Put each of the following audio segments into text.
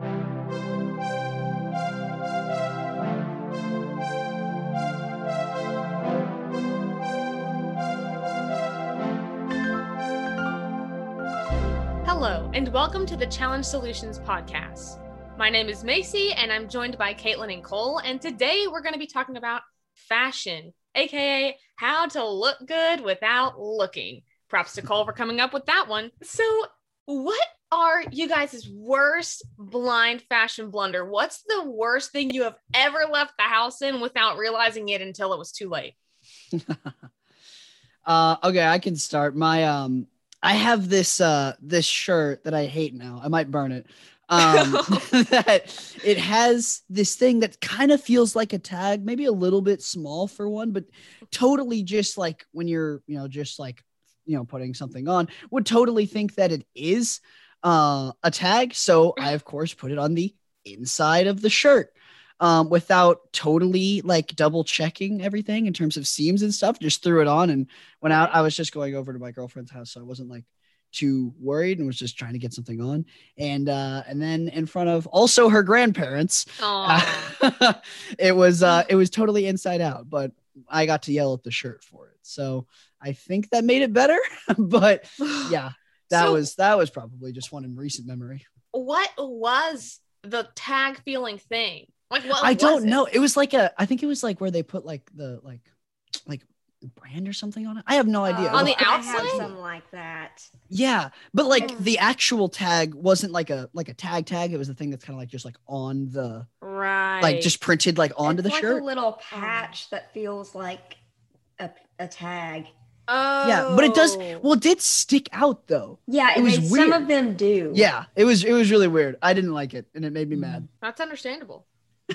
Hello, and welcome to the Challenge Solutions podcast. My name is Macy, and I'm joined by Caitlin and Cole. And today we're going to be talking about fashion, aka how to look good without looking. Props to Cole for coming up with that one. So, what are you guys' worst blind fashion blunder? What's the worst thing you have ever left the house in without realizing it until it was too late? uh, okay, I can start. My um, I have this uh this shirt that I hate now. I might burn it. Um, that it has this thing that kind of feels like a tag, maybe a little bit small for one, but totally just like when you're, you know, just like you know putting something on, would totally think that it is uh, a tag. So I of course put it on the inside of the shirt um, without totally like double checking everything in terms of seams and stuff. Just threw it on and went out. I was just going over to my girlfriend's house, so I wasn't like too worried and was just trying to get something on. And uh, and then in front of also her grandparents, uh, it was uh, it was totally inside out. But I got to yell at the shirt for it, so I think that made it better. but yeah, that so, was that was probably just one in recent memory. What was the tag feeling thing? Like what? I don't know. It was like a. I think it was like where they put like the like like brand or something on it. I have no idea. Uh, on the outside, something like that. Yeah, but like the actual tag wasn't like a like a tag tag. It was the thing that's kind of like just like on the right, like just printed like onto it's the like shirt. A little patch that feels like a, a tag. Oh, yeah, but it does. Well, it did stick out though. Yeah, it, it was weird. Some of them do. Yeah, it was. It was really weird. I didn't like it, and it made me mm. mad. That's understandable.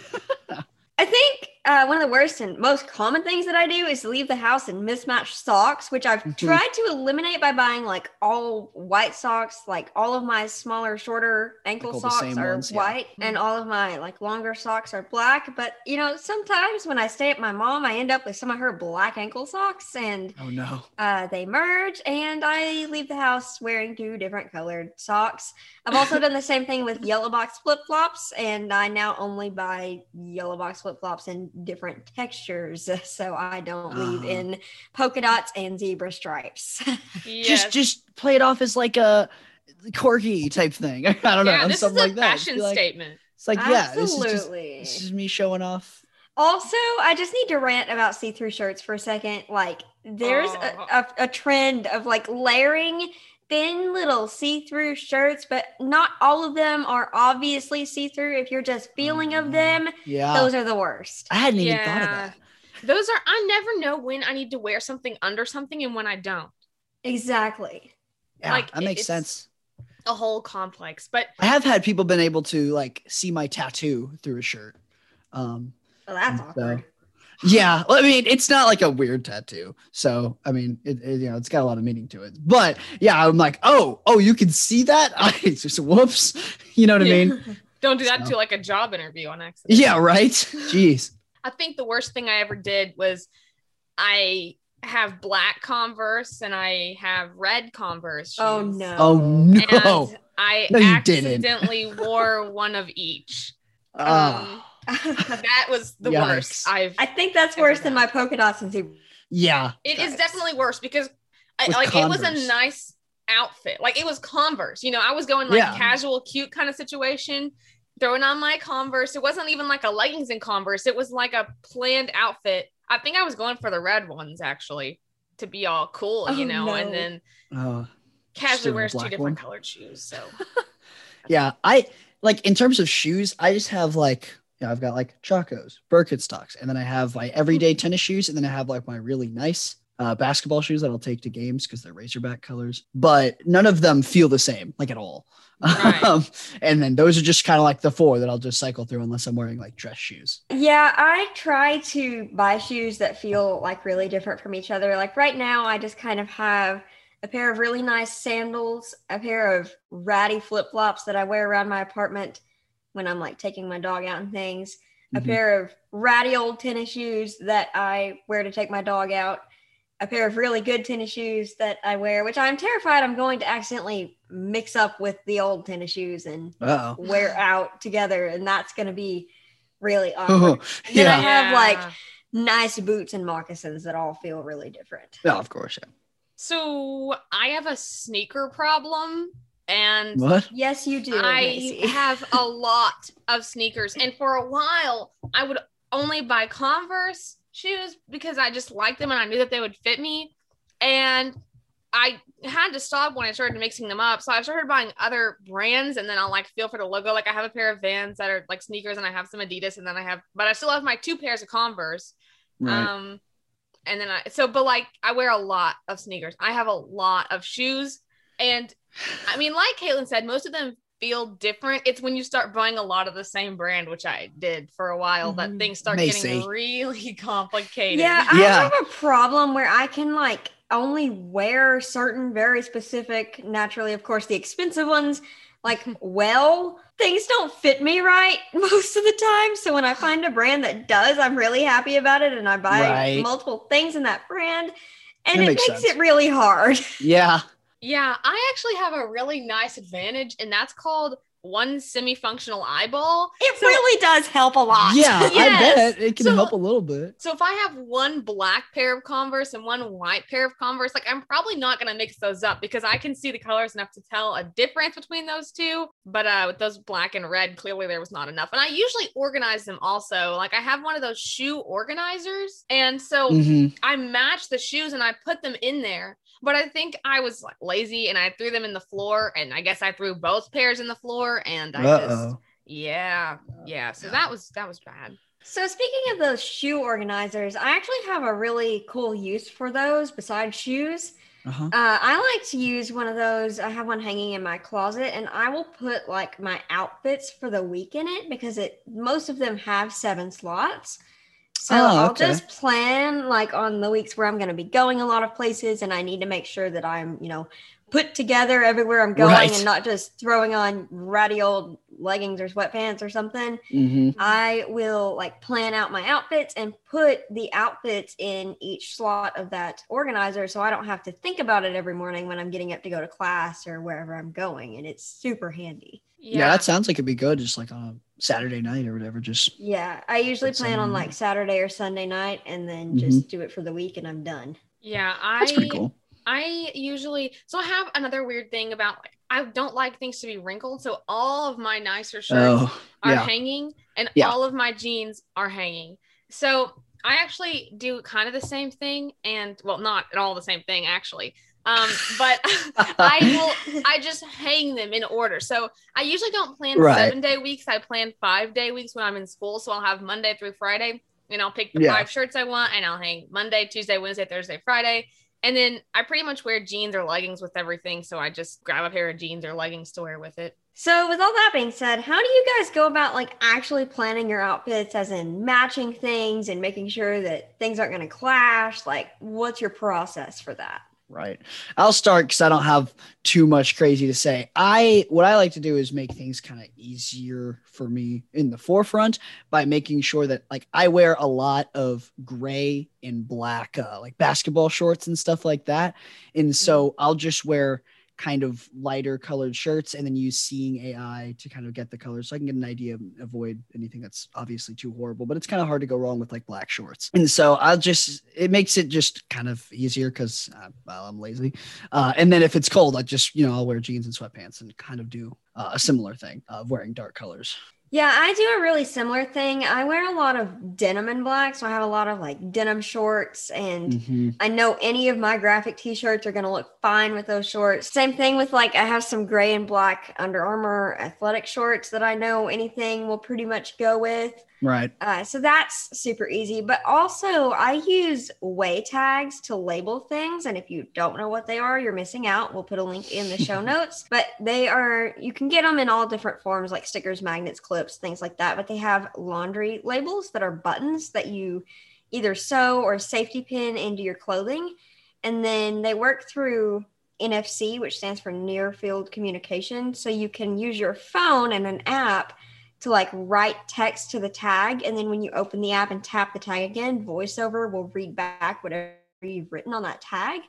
I think uh, one of the worst and most common things that I do is leave the house in mismatched socks, which I've mm-hmm. tried to eliminate by buying like all white socks. Like all of my smaller, shorter ankle socks are ones, white, yeah. and all of my like longer socks are black. But you know, sometimes when I stay at my mom, I end up with some of her black ankle socks, and oh no, uh, they merge, and I leave the house wearing two different colored socks. I've also done the same thing with yellow box flip flops, and I now only buy yellow box flip flops in different textures, so I don't leave uh, in polka dots and zebra stripes. yes. Just just play it off as like a corgi type thing. I don't yeah, know, this something is a like that. Fashion like, statement. It's like Absolutely. yeah, this is just this is me showing off. Also, I just need to rant about see-through shirts for a second. Like, there's a, a, a trend of like layering thin little see-through shirts, but not all of them are obviously see-through. If you're just feeling of mm-hmm. them, yeah, those are the worst. I hadn't even thought of that. Those are I never know when I need to wear something under something and when I don't. Exactly. Yeah, like that makes sense. A whole complex, but I have had people been able to like see my tattoo through a shirt. Um, well, that's awkward. So, yeah, well, I mean, it's not like a weird tattoo. So, I mean, it, it, you know, it's got a lot of meaning to it. But yeah, I'm like, oh, oh, you can see that? I just whoops. You know what yeah. I mean? Don't do that so. to like a job interview on accident. Yeah, right. Jeez. I think the worst thing I ever did was I have black Converse and I have red Converse. Oh, shoes. Oh no! Oh no! And I no, accidentally wore one of each. Um, that was the Yikes. worst I've. I think that's worse than my polka dots and zebra. Yeah, it is definitely worse because I, like Converse. it was a nice outfit. Like it was Converse. You know, I was going like yeah. casual, cute kind of situation. Throwing on my Converse. It wasn't even like a leggings and Converse. It was like a planned outfit. I think I was going for the red ones actually to be all cool, you oh, know, no. and then uh, casually wears two different one. colored shoes. So yeah, I like in terms of shoes, I just have like I've got like Chacos, Birkenstocks, and then I have my everyday tennis shoes, and then I have like my really nice uh, basketball shoes that I'll take to games because they're Razorback colors. But none of them feel the same, like at all. Right. Um, and then those are just kind of like the four that I'll just cycle through unless I'm wearing like dress shoes. Yeah, I try to buy shoes that feel like really different from each other. Like right now, I just kind of have a pair of really nice sandals, a pair of ratty flip flops that I wear around my apartment when I'm like taking my dog out and things. Mm-hmm. A pair of ratty old tennis shoes that I wear to take my dog out, a pair of really good tennis shoes that I wear, which I'm terrified I'm going to accidentally mix up with the old tennis shoes and Uh-oh. wear out together, and that's going to be really awkward. Oh, And then I have like nice boots and moccasins that all feel really different. Yeah, of course. Yeah. So I have a sneaker problem and What? Yes, you do. I have a lot of sneakers. And for a while, I would only buy Converse shoes because I just liked them and I knew that they would fit me. And I had to stop when I started mixing them up. So I started buying other brands and then I'll like feel for the logo. Like I have a pair of Vans that are like sneakers and I have some Adidas and then I have, but I still have my two pairs of Converse. Right. Um, and then I so, but like I wear a lot of sneakers. I have a lot of shoes, and I mean, like Caitlin said, most of them feel different. It's when you start buying a lot of the same brand, which I did for a while, that Mhm. things start Macy. getting really complicated. Yeah, I Yeah. have a problem where I can like only wear certain very specific, naturally, of course, the expensive ones, like well, things don't fit me right most of the time. So when I find a brand that does, I'm really happy about it and I buy Right. multiple things in that brand. And That it makes makes it really hard. yeah. Yeah, I actually have a really nice advantage, and that's called one semi-functional eyeball. It So- really does help a lot. Yeah, I bet it can So- help a little bit. So if I have one black pair of Converse and one white pair of Converse, like I'm probably not gonna mix those up because I can see the colors enough to tell a difference between those two. But uh with those black and red, clearly there was not enough. And I usually organize them also. Like I have one of those shoe organizers. And so Mhm. I match the shoes and I put them in there. But I think I was like lazy and I threw them in the floor. And I guess I threw both pairs in the floor and I just Uh-oh. yeah, yeah. So that was that was bad. So speaking of those shoe organizers, I actually have a really cool use for those besides shoes. Uh-huh. Uh, I like to use one of those. I have one hanging in my closet, and I will put like my outfits for the week in it because it most of them have seven slots. So Oh, I'll okay. just plan like on the weeks where I'm going to be going a lot of places, and I need to make sure that I'm, you know, put together everywhere I'm going, Right. and not just throwing on ratty old leggings or sweatpants or something. hmm I will like plan out my outfits and put the outfits in each slot of that organizer so I don't have to think about it every morning when I'm getting up to go to class or wherever I'm going. And it's super handy. Yeah. that sounds like it'd be good just like on a Saturday night or whatever. Just Yeah. I usually plan on like Saturday or Sunday night and then just do it for the week and I'm done. yeah. I that's pretty cool. I usually so I have another weird thing about like I don't like things to be wrinkled, so all of my nicer shirts Oh, are yeah. hanging and Yeah. all of my jeans are hanging. So I actually do kind of the same thing and well not at all the same thing actually. Um but I will I just hang them in order. So I usually don't plan Right. seven day weeks. I plan five day weeks when I'm in school. So I'll have Monday through Friday and I'll pick the Yeah. five shirts I want and I'll hang Monday, Tuesday, Wednesday, Thursday, Friday. And then I pretty much wear jeans or leggings with everything. So I just grab a pair of jeans or leggings to wear with it. So with all that being said, how do you guys go about like actually planning your outfits as in matching things and making sure that things aren't going to clash? Like what's your process for that? Right. I'll start because I don't have too much crazy to say. I what I like to do is make things kind of easier for me in the forefront by making sure that like I wear a lot of gray and black uh, like basketball shorts and stuff like that. And so I'll just wear kind of lighter colored shirts and then use seeing AI to kind of get the colors so I can get an idea and avoid anything that's obviously too horrible. But it's kind of hard to go wrong with like black shorts. And so I'll just it makes it just kind of easier because uh, well I'm lazy. Uh, and then if it's cold, I just you know I'll wear jeans and sweatpants and kind of do uh, a similar thing of wearing dark colors. Yeah, I do a really similar thing. I wear a lot of denim and black, so I have a lot of like denim shorts and Mhm. I know any of my graphic t-shirts are going to look fine with those shorts. Same thing with like I have some gray and black Under Armour athletic shorts that I know anything will pretty much go with. Right. Uh, so that's super easy. But also, I use WayTags to label things. And if you don't know what they are, you're missing out. We'll put a link in the show notes. But they are, you can get them in all different forms like stickers, magnets, clips, things like that. But they have laundry labels that are buttons that you either sew or safety pin into your clothing. And then they work through NFC, which stands for near field communication. So you can use your phone and an app to like write text to the tag and then when you open the app and tap the tag again voiceover will read back whatever you've written on that tag.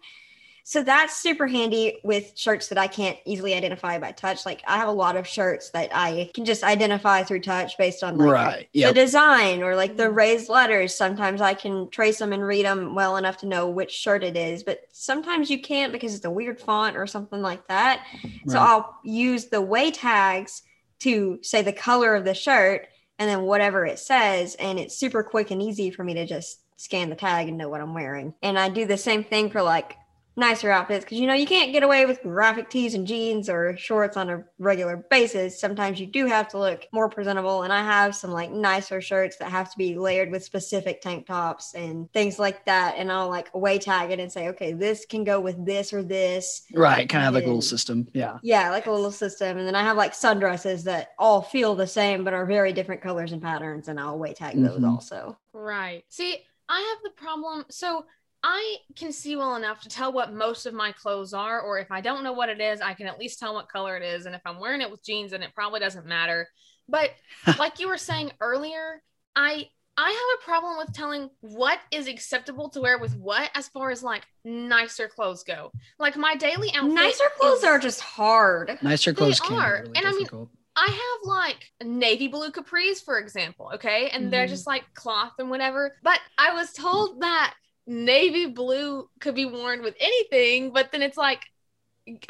So that's super handy with shirts that I can't easily identify by touch. Like I have a lot of shirts that I can just identify through touch based on like right. the Yep. design or like the raised letters. Sometimes I can trace them and read them well enough to know which shirt it is, but sometimes you can't because it's a weird font or something like that. So I'll use the WayTags to say the color of the shirt and then whatever it says. And it's super quick and easy for me to just scan the tag and know what I'm wearing. And I do the same thing for like nicer outfits because you know you can't get away with graphic tees and jeans or shorts on a regular basis sometimes you do have to look more presentable and i have some like nicer shirts that have to be layered with specific tank tops and things like that and i'll like WayTag it and say okay this can go with this or this Right. Kind of like a little system. Yeah. yeah, like a little system. And then I have like sundresses that all feel the same but are very different colors and patterns, and I'll WayTag those Mhm. also. Right. See, I have the problem. So I can see well enough to tell what most of my clothes are, or if I don't know what it is, I can at least tell what color it is. And if I'm wearing it with jeans, then it probably doesn't matter. But like you were saying earlier, I I have a problem with telling what is acceptable to wear with what as far as like nicer clothes go. Like my daily outfit. Nicer clothes is- are just hard. Nicer They clothes can are, be really and I mean. I have like navy blue capris, for example, okay? And they're Mhm. just like cloth and whatever. But I was told that navy blue could be worn with anything, but then it's like,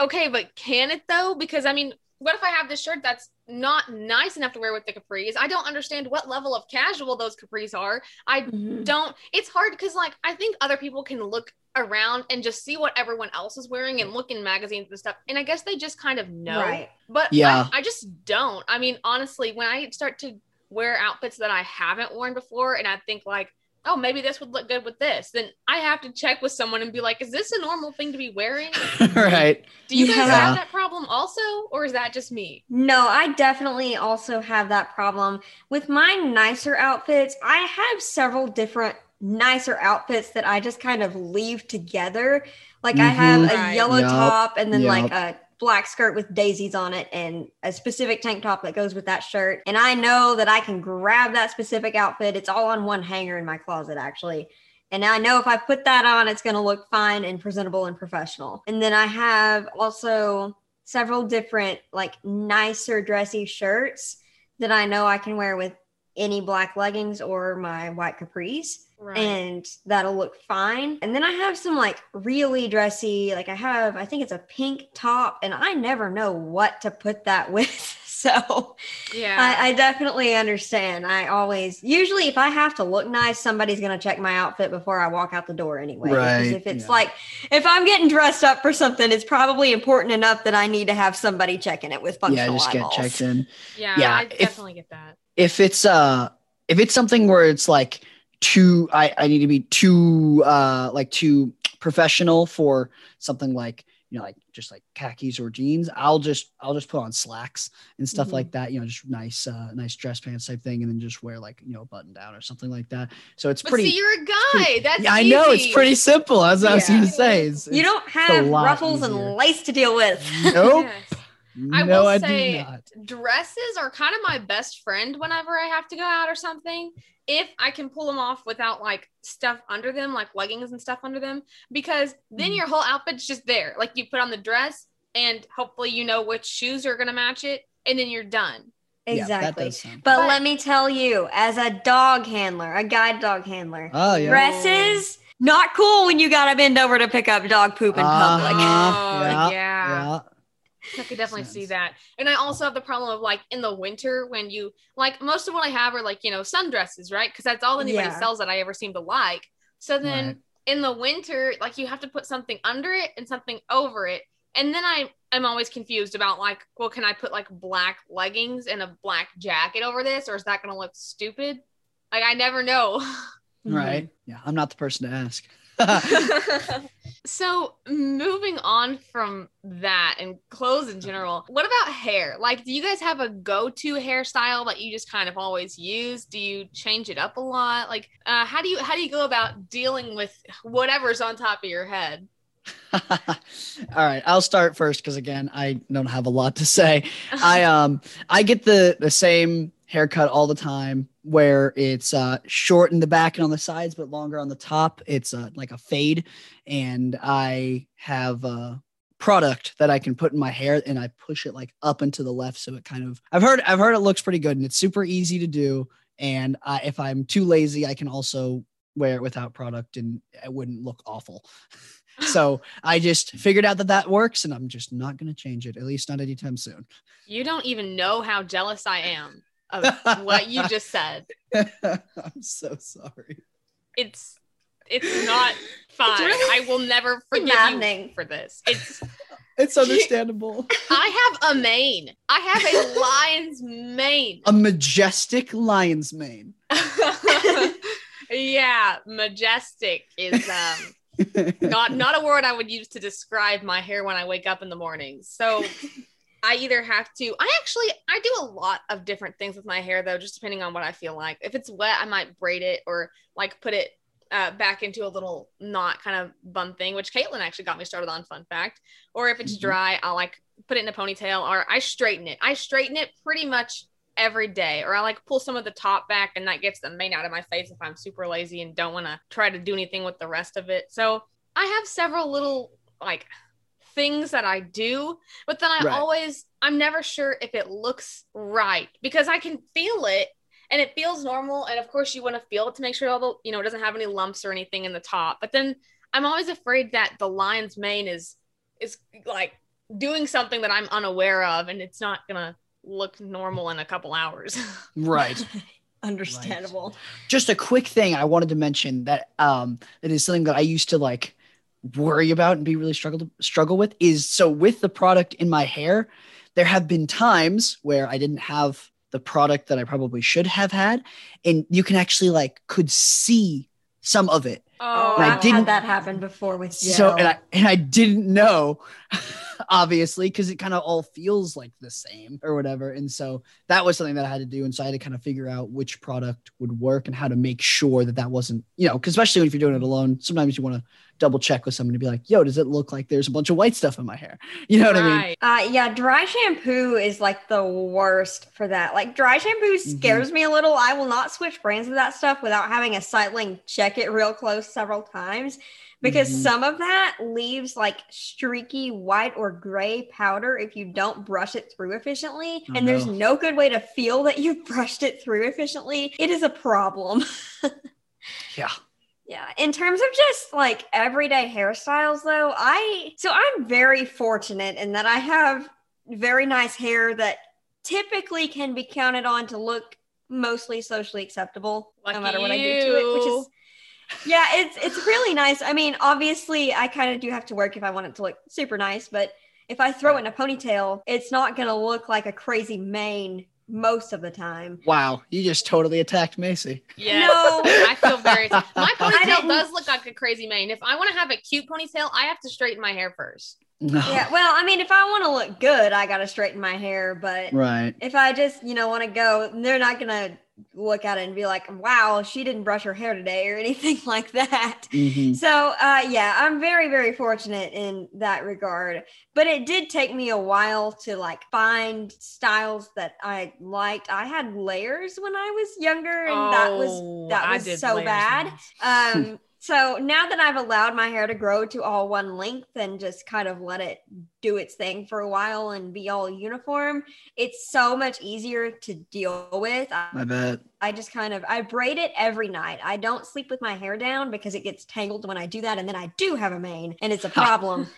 okay, but can it though? Because I mean, what if I have this shirt that's not nice enough to wear with the capris? I don't understand what level of casual those capris are. I Mhm. don't it's hard because like i think other people can look around and just see what everyone else is wearing and look in magazines and stuff and i guess they just kind of know Right. but Yeah. I, I just don't i mean honestly when i start to wear outfits that i haven't worn before and i think like oh maybe this would look good with this then i have to check with someone and be like is this a normal thing to be wearing right. do you guys Yeah. have that problem also or is that just me No, I definitely also have that problem. With my nicer outfits, I have several different nicer outfits that I just kind of leave together. Like I have a mm-hmm. yellow Yup. top and then like a black skirt with daisies on it and a specific tank top that goes with that shirt. And I know that I can grab that specific outfit. It's all on one hanger in my closet actually. And I know if I put that on, it's going to look fine and presentable and professional. And then I have also several different, like nicer dressy shirts that I know I can wear with any black leggings or my white capris right and that'll look fine. And then I have some like really dressy, like I have, I think it's a pink top, and I never know what to put that with. So yeah I, I definitely understand. I always, usually, if I have to look nice, somebody's going to check my outfit before I walk out the door anyway. Because Right, If it's yeah. like, if I'm getting dressed up for something, it's probably important enough that I need to have somebody checking it with functional Yeah. Just get eyeballs. checked in. yeah, yeah, i if- definitely get that if it's uh if it's something where it's like too I, I need to be too uh like too professional for something like you know like just like khakis or jeans i'll just i'll just put on slacks and stuff Mhm. like that you know just nice uh nice dress pants type thing and then just wear like you know a button down or something like that so it's but pretty see you're a guy pretty- that's yeah i know it's pretty simple as i was Yeah. gonna say it's, You it's- don't have ruffles easier. and lace to deal with. nope Yes. I no will i say- do not dresses are kind of my best friend whenever I have to go out or something. If I can pull them off without like stuff under them, like leggings and stuff under them, because then Mhm. your whole outfit's just there. Like you put on the dress and hopefully you know which shoes are going to match it, and then you're done. Exactly. does sound- But, But- let me tell you, as a dog handler, a guide dog handler, oh yeah dresses not cool when you gotta bend over to pick up dog poop in public. Uh-huh. Oh, yeah, yeah. Yeah I could definitely see that. And I also have the problem of like in the winter when you like most of what I have are like, you know, sundresses, right? Because that's all anybody Yeah. sells that I ever seem to like. So then Right. in the winter, like you have to put something under it and something over it. And then I am always confused about like, well, can I put like black leggings and a black jacket over this, or is that gonna look stupid? Like I never know. right mm-hmm. yeah i'm not the person to ask so moving on from that and clothes in general what about hair? Like do you guys have a go-to hairstyle that you just kind of always use? Do you change it up a lot? Like uh, how do you how do you go about dealing with whatever's on top of your head? All right, I'll start first because again, I don't have a lot to say. I um I get the the same haircut all the time where it's uh, short in the back and on the sides, but longer on the top. It's uh, like a fade. And I have a product that I can put in my hair and I push it like up and to the left. So it kind of, I've heard, I've heard it looks pretty good and it's super easy to do. And I, if I'm too lazy, I can also wear it without product and it wouldn't look awful. so I just figured out that that works and I'm just not going to change it, at least not anytime soon. You don't even know how jealous I am of what you just said. I'm so sorry. It's it's not fine. really I will never forgive maddening. you for this. It's It's understandable. I have a mane. I have a lion's mane. a majestic lion's mane. yeah, majestic is um not not a word I would use to describe my hair when I wake up in the morning. So I either have to I actually I do a lot of different things with my hair though, just depending on what I feel like. If it's wet, I might braid it or like put it uh, back into a little knot kind of bun thing, which Caitlin actually got me started on. Fun fact. Or if it's Mhm. dry, I'll like put it in a ponytail or I straighten it. I straighten it pretty much every day, or I like pull some of the top back and that gets the mane out of my face if I'm super lazy and don't want to try to do anything with the rest of it. So I have several little like things that I do, but then I Right. always, I'm never sure if it looks right because I can feel it and it feels normal. And of course, you want to feel it to make sure all the, you know, it doesn't have any lumps or anything in the top. But then I'm always afraid that the lion's mane is, is like doing something that I'm unaware of and it's not going to look normal in a couple hours. Right. Understandable. Just a quick thing I wanted to mention that um that is something that I used to like worry about and be really struggle struggle with is so with the product in my hair, there have been times where I didn't have the product that I probably should have had, and you can actually like could see some of it. Oh, oh And I I've didn't- had that happen before with you. So and I and I didn't know, obviously, because it kind of all feels like the same or whatever. And so that was something that I had to do. And so I had to kind of figure out which product would work and how to make sure that that wasn't, you know, because especially if you're doing it alone, sometimes you want to double check with someone to be like, yo, does it look like there's a bunch of white stuff in my hair? You know what I mean? Uh, yeah, dry shampoo is like the worst for that. Like dry shampoo Mm-hmm. scares me a little. I will not switch brands of that stuff without having a sightling check it real close several times because Mhm. some of that leaves like streaky white or gray powder if you don't brush it through efficiently. Oh, and there's no. no good way to feel that you've brushed it through efficiently. It is a problem. Yeah. Yeah, in terms of just like everyday hairstyles, though, I so I'm very fortunate in that I have very nice hair that typically can be counted on to look mostly socially acceptable, Lucky no matter what I do to it. Which is, yeah, it's it's really nice. I mean, obviously, I kind of do have to work if I want it to look super nice, but if I throw it in a ponytail, it's not gonna look like a crazy mane most of the time. Wow. You just totally attacked Macy. Yeah. No. I feel very. My ponytail does look like a crazy mane. If I want to have a cute ponytail, I have to straighten my hair first. No. Yeah, well, I mean, if I want to look good, I gotta straighten my hair, but Right. if I just, you know, want to go, they're not gonna look at it and be like, "Wow, she didn't brush her hair today" or anything like that. Mhm. So, uh, yeah, I'm very, very fortunate in that regard. But it did take me a while to like find styles that I liked. I had layers when I was younger, and that was Oh, that was so layers bad. um so now that i've allowed my hair to grow to all one length and just kind of let it do its thing for a while and be all uniform it's so much easier to deal with. I, I bet. I just kind of i braid it every night. I don't sleep with my hair down because it gets tangled when i do that and then i do have a mane and it's a problem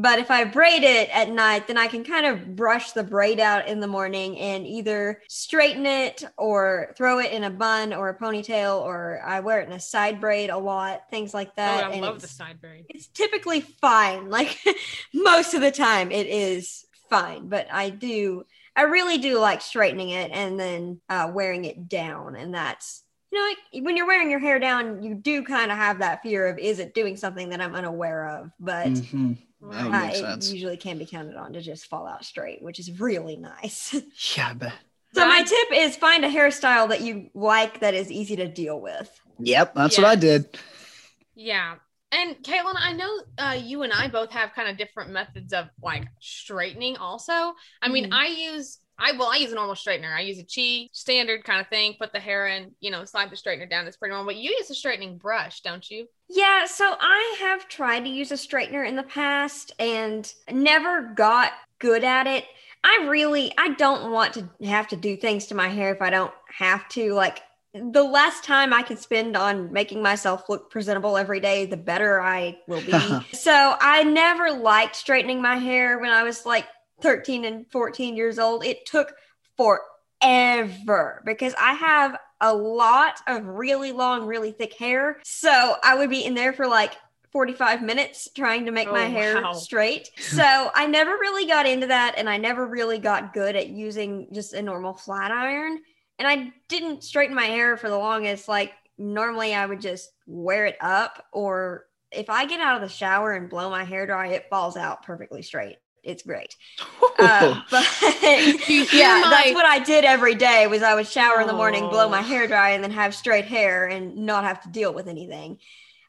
but if i braid it at night then i can kind of brush the braid out in the morning and either straighten it or throw it in a bun or a ponytail or i wear it in a side braid a lot things like Oh, that I and love the it's, side braid. it's typically fine like most of the time it is fine but i do i really do like straightening it and then uh, wearing it down and that's you know like when you're wearing your hair down you do kind of have that fear of is it doing something that i'm unaware of but Mhm. That would uh, make it usually can be counted on to just fall out straight which is really nice Yeah, I bet. so my tip is find a hairstyle that you like that is easy to deal with Yep, that's what I did. Yeah. And Caitlin, I know uh, you and I both have kind of different methods of like straightening also. I mean, Mhm. I use I well, I use a normal straightener. I use a chi standard kind of thing. Put the hair in, you know, slide the straightener down. It's pretty normal. But you use a straightening brush, don't you? Yeah, so I have tried to use a straightener in the past and never got good at it. I really I don't want to have to do things to my hair if I don't have to. Like the less time I can spend on making myself look presentable every day, the better I will be. so I never liked straightening my hair when I was like 13 and 14 years old. It took forever because I have a lot of really long, really thick hair. So I would be in there for like 45 minutes trying to make Oh, my hair wow. straight. So I never really got into that and I never really got good at using just a normal flat iron. And I didn't straighten my hair for the longest. Like normally I would just wear it up or if I get out of the shower and blow my hair dry, it falls out perfectly straight. It's great. Uh, but yeah, my- that's what I did every day was I would shower in the morning, blow Oh. my hair dry, and then have straight hair and not have to deal with anything.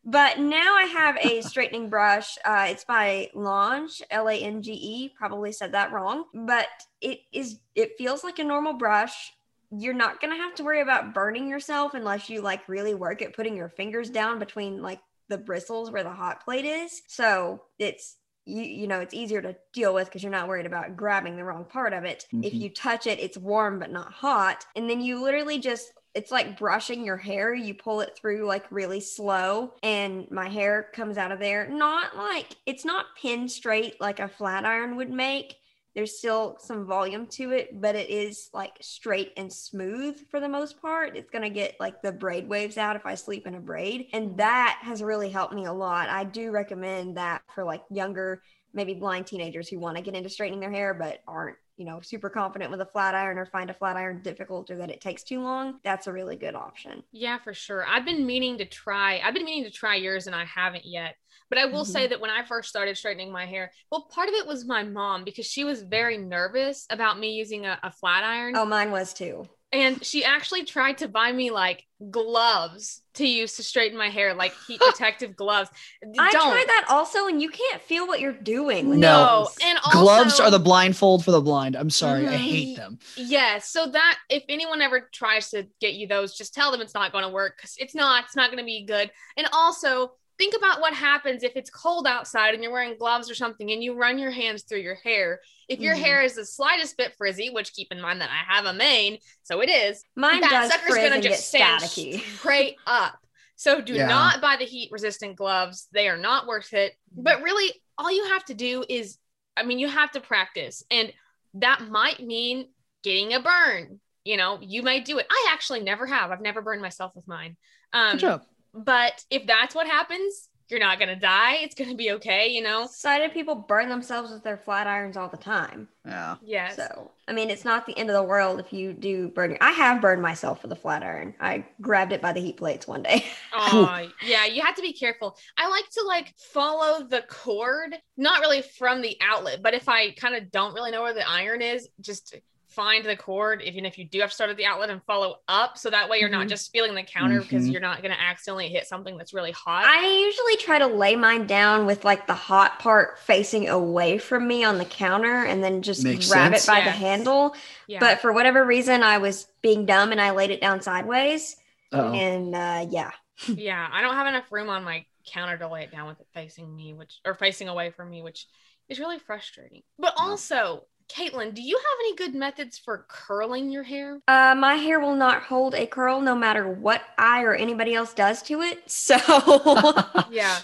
But now I have a straightening brush. Uh, it's by Lange, L A N G E. Probably said that wrong, but it is. It feels like a normal brush. You're not gonna have to worry about burning yourself unless you like really work at putting your fingers down between like the bristles where the hot plate is. So it's you you know it's easier to deal with because you're not worried about grabbing the wrong part of it. If Mhm. you touch it, it's warm but not hot, and then you literally just it's like brushing your hair. You pull it through like really slow, and my hair comes out of there. Not like it's not pin straight like a flat iron would make. There's still some volume to it, but it is like straight and smooth for the most part. It's gonna get like the braid waves out if I sleep in a braid, and that has really helped me a lot. I do recommend that for like younger, maybe blind teenagers who want to get into straightening their hair but aren't you know super confident with a flat iron or find a flat iron difficult or that it takes too long. That's a really good option. Yeah, for sure. I've been meaning to try. I've been meaning to try yours and I haven't yet. But I will say that when I first started straightening my hair, well, part of it was my mom because she was very nervous about me using a, a flat iron. Oh, mine was too. And she actually tried to buy me like gloves to use to straighten my hair, like heat protective gloves. I Don't. tried that also, and you can't feel what you're doing. No. those. And also, Gloves are the blindfold for the blind. I'm sorry, I Mhm. hate them. Yes. So that if anyone ever tries to get you those, just tell them it's not going to work because it's not. It's not going to be good. And also think about what happens if it's cold outside and you're wearing gloves or something and you run your hands through your hair. If your Mhm. hair is the slightest bit frizzy, which keep in mind that I have a mane, so it is. Mine that does sucker's gonna just stand staticky. straight up. So do Yeah. not buy the heat resistant gloves. They are not worth it. But really, all you have to do is, I mean, you have to practice, and that might mean getting a burn. You know, you may do it. I actually never have. I've never burned myself with mine. Um, Good job. But if that's what happens, you're not gonna die. It's gonna be okay. You know. Sighted people burn themselves with their flat irons all the time. Yeah. Yes. So, I mean, it's not the end of the world if you do burn your. I have burned myself with a flat iron. I grabbed it by the heat plates one day. Oh, yeah, you have to be careful. I like to like follow the cord, not really from the outlet, but if I kind of don't really know where the iron is, just find the cord, even if you do have to start at the outlet and follow up. So that way you're not Mhm. just feeling the counter because Mhm. you're not going to accidentally hit something that's really hot. I usually try to lay mine down with like the hot part facing away from me on the counter and then just Makes grab sense. it by the handle. yeah. But for whatever reason, I was being dumb and I laid it down sideways. Uh-oh. And uh, yeah. yeah, I don't have enough room on my counter to lay it down with it facing me, which or facing away from me, which is really frustrating. But also, Caitlin, do you have any good methods for curling your hair? Uh, my hair will not hold a curl no matter what I or anybody else does to it. So, Yeah.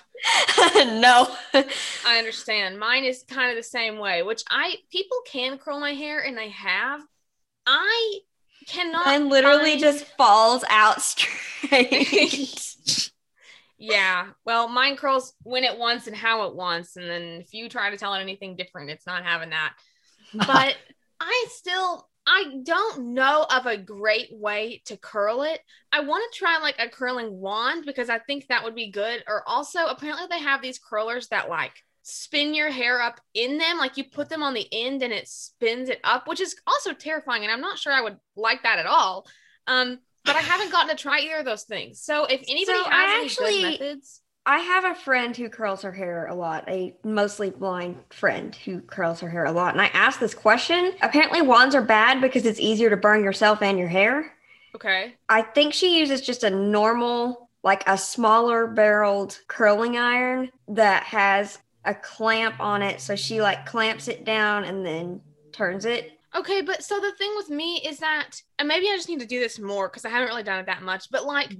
no. I understand. Mine is kind of the same way, which I people can curl my hair and they have. I cannot. Mine literally find- just falls out straight. Yeah. Well, mine curls when it wants and how it wants, and then if you try to tell it anything different, it's not having that. But I still. I don't know of a great way to curl it. I want to try like a curling wand because I think that would be good. Or also, apparently, they have these curlers that like spin your hair up in them. Like you put them on the end and it spins it up, which is also terrifying. And I'm not sure I would like that at all. Um, but I haven't gotten to try either of those things. So if anybody So has I any actually- good methods, I have a friend who curls her hair a lot, a mostly blind friend who curls her hair a lot. And I asked this question. Apparently, wands are bad because it's easier to burn yourself and your hair. Okay. I think she uses just a normal, like a smaller barreled curling iron that has a clamp on it. So she like clamps it down and then turns it. Okay, but so the thing with me is that, and maybe I just need to do this more because I haven't really done it that much, but like,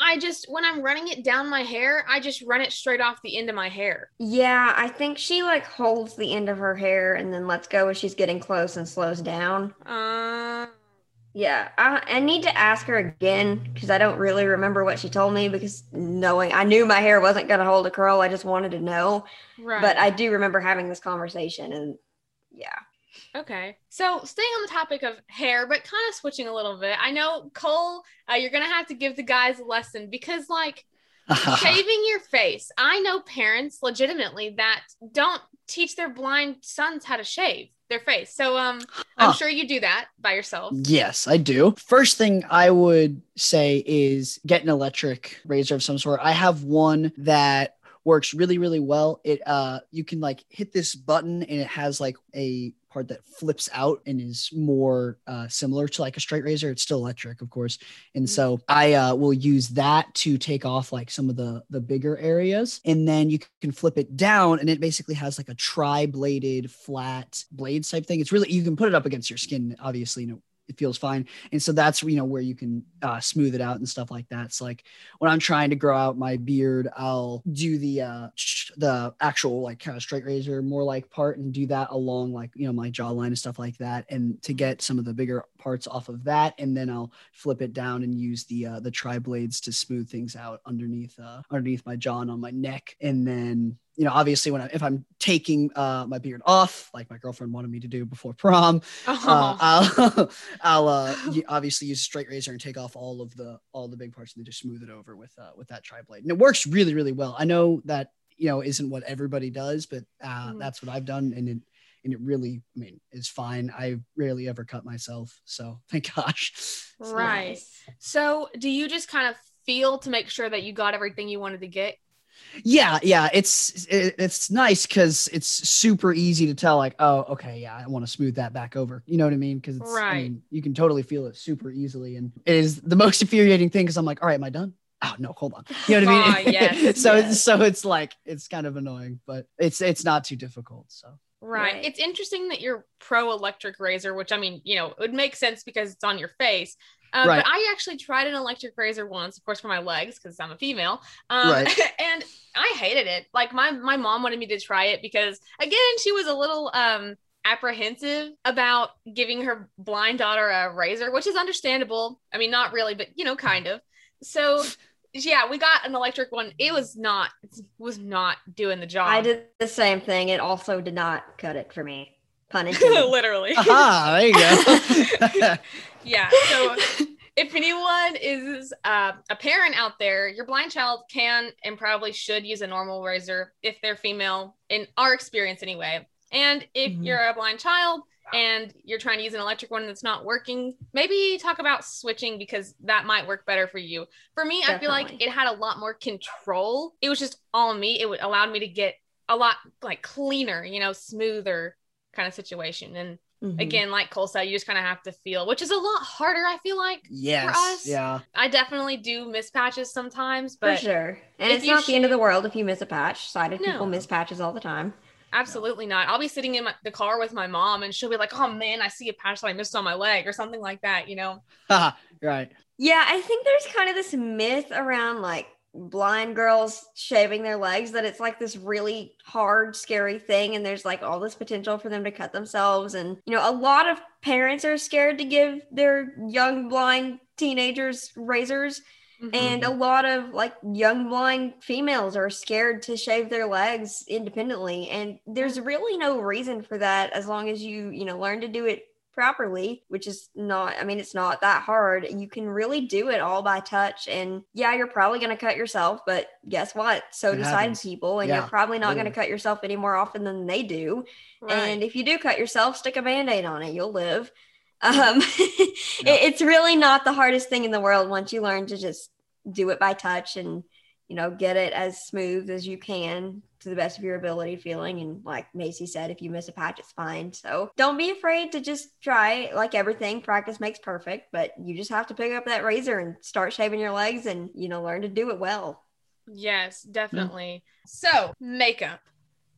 I just, when I'm running it down my hair, I just run it straight off the end of my hair. Yeah, I think she like holds the end of her hair and then lets go as she's getting close and slows down. Uh, Yeah, I, I need to ask her again because I don't really remember what she told me because knowing I knew my hair wasn't going to hold a curl. I just wanted to know. right. But I do remember having this conversation and yeah. Okay. So staying on the topic of hair, but kind of switching a little bit. I know Cole, uh, you're gonna have to give the guys a lesson because, like, shaving your face. I know parents legitimately that don't teach their blind sons how to shave their face. So, um, I'm Huh. sure you do that by yourself. Yes, I do. First thing I would say is get an electric razor of some sort. I have one that works really really well. It uh you can like hit this button and it has like a part that flips out and is more uh similar to like a straight razor. It's still electric, of course. And so I uh will use that to take off like some of the the bigger areas and then you can flip it down and it basically has like a tri-bladed flat blades type thing. It's really you can put it up against your skin obviously, you know, it feels fine. And so that's you know where you can uh, smooth it out and stuff like that. So like when i'm trying to grow out my beard i'll do the uh the actual like kind of straight razor more like part and do that along like you know my jawline and stuff like that and to get some of the bigger parts off of that and then i'll flip it down and use the uh the tri blades to smooth things out underneath uh underneath my jaw and on my neck and then you know obviously when I, if i'm taking uh my beard off like my girlfriend wanted me to do before prom Oh, uh, I'll I'll uh, obviously use a straight razor and take off all of the all the big parts and then just smooth it over with uh, with that tri blade. And it works really really well. I know that you know isn't what everybody does, but uh, Mhm. that's what I've done, and it and it really I mean is fine. I rarely ever cut myself, so thank gosh. right. So, do you just kind of feel to make sure that you got everything you wanted to get? Yeah, yeah, it's it, it's nice because it's super easy to tell. Like, oh, okay, yeah, I want to smooth that back over. You know what I mean? Because it's I Right. mean, you can totally feel it super easily, and it is the most infuriating thing. Because I'm like, all right, am I done? Oh no, hold on. You know what I mean? Ah, yes, so yes. so it's like it's kind of annoying, but it's it's not too difficult. So Right. Right. It's interesting that you're pro electric razor, which I mean, you know, it would make sense because it's on your face. Um, Right. But I actually tried an electric razor once, of course, for my legs because I'm a female. Um, Right. and I hated it. Like my my mom wanted me to try it because again, she was a little um apprehensive about giving her blind daughter a razor, which is understandable. I mean, not really, but you know, kind of. So yeah, we got an electric one. It was not it was not doing the job. I did the same thing. It also did not cut it for me. Pun intended. literally. aha, there you go. Yeah. So if anyone is uh, a parent out there, your blind child can and probably should use a normal razor if they're female, in our experience anyway. And if Mhm. you're a blind child and you're trying to use an electric one that's not working, maybe talk about switching because that might work better for you. For me, I feel like it had a lot more control. It was just all me. It would allowed me to get a lot like cleaner, you know, smoother kind of situation. And Mhm. again like cole said you just kind of have to feel which is a lot harder i feel like yes, us, yeah, i definitely do miss patches sometimes for but sure. And it's not the end of the world if you miss a patch. Sighted No. people miss patches all the time. Absolutely not i'll be sitting in my, the car with my mom and she'll be like oh man i see a patch that i missed on my leg or something like that you know right. Yeah, I think there's kind of this myth around like blind girls shaving their legs that it's like this really hard, scary thing, and there's like all this potential for them to cut themselves. And you know, a lot of parents are scared to give their young blind teenagers razors, and a mm-hmm. lot of like young blind females are scared to shave their legs independently. And there's mm. really no reason for that as long as you, you know, learn to do it properly, which is not, I mean, it's not that hard. You can really do it all by touch. And yeah, you're probably going to cut yourself, but guess what? So It decide happens. people. And Yeah, you're probably not going to cut yourself any more often than they do. right. And if you do cut yourself, stick a band aid on it. You'll live. Um, it- it's really not the hardest thing in the world once you learn to just do it by touch and you know, get it as smooth as you can to the best of your ability feeling. And like Macy said, if you miss a patch, it's fine. So don't be afraid to just try like everything. Practice makes perfect, but you just have to pick up that razor and start shaving your legs and, you know, learn to do it well. Yes, definitely. So makeup.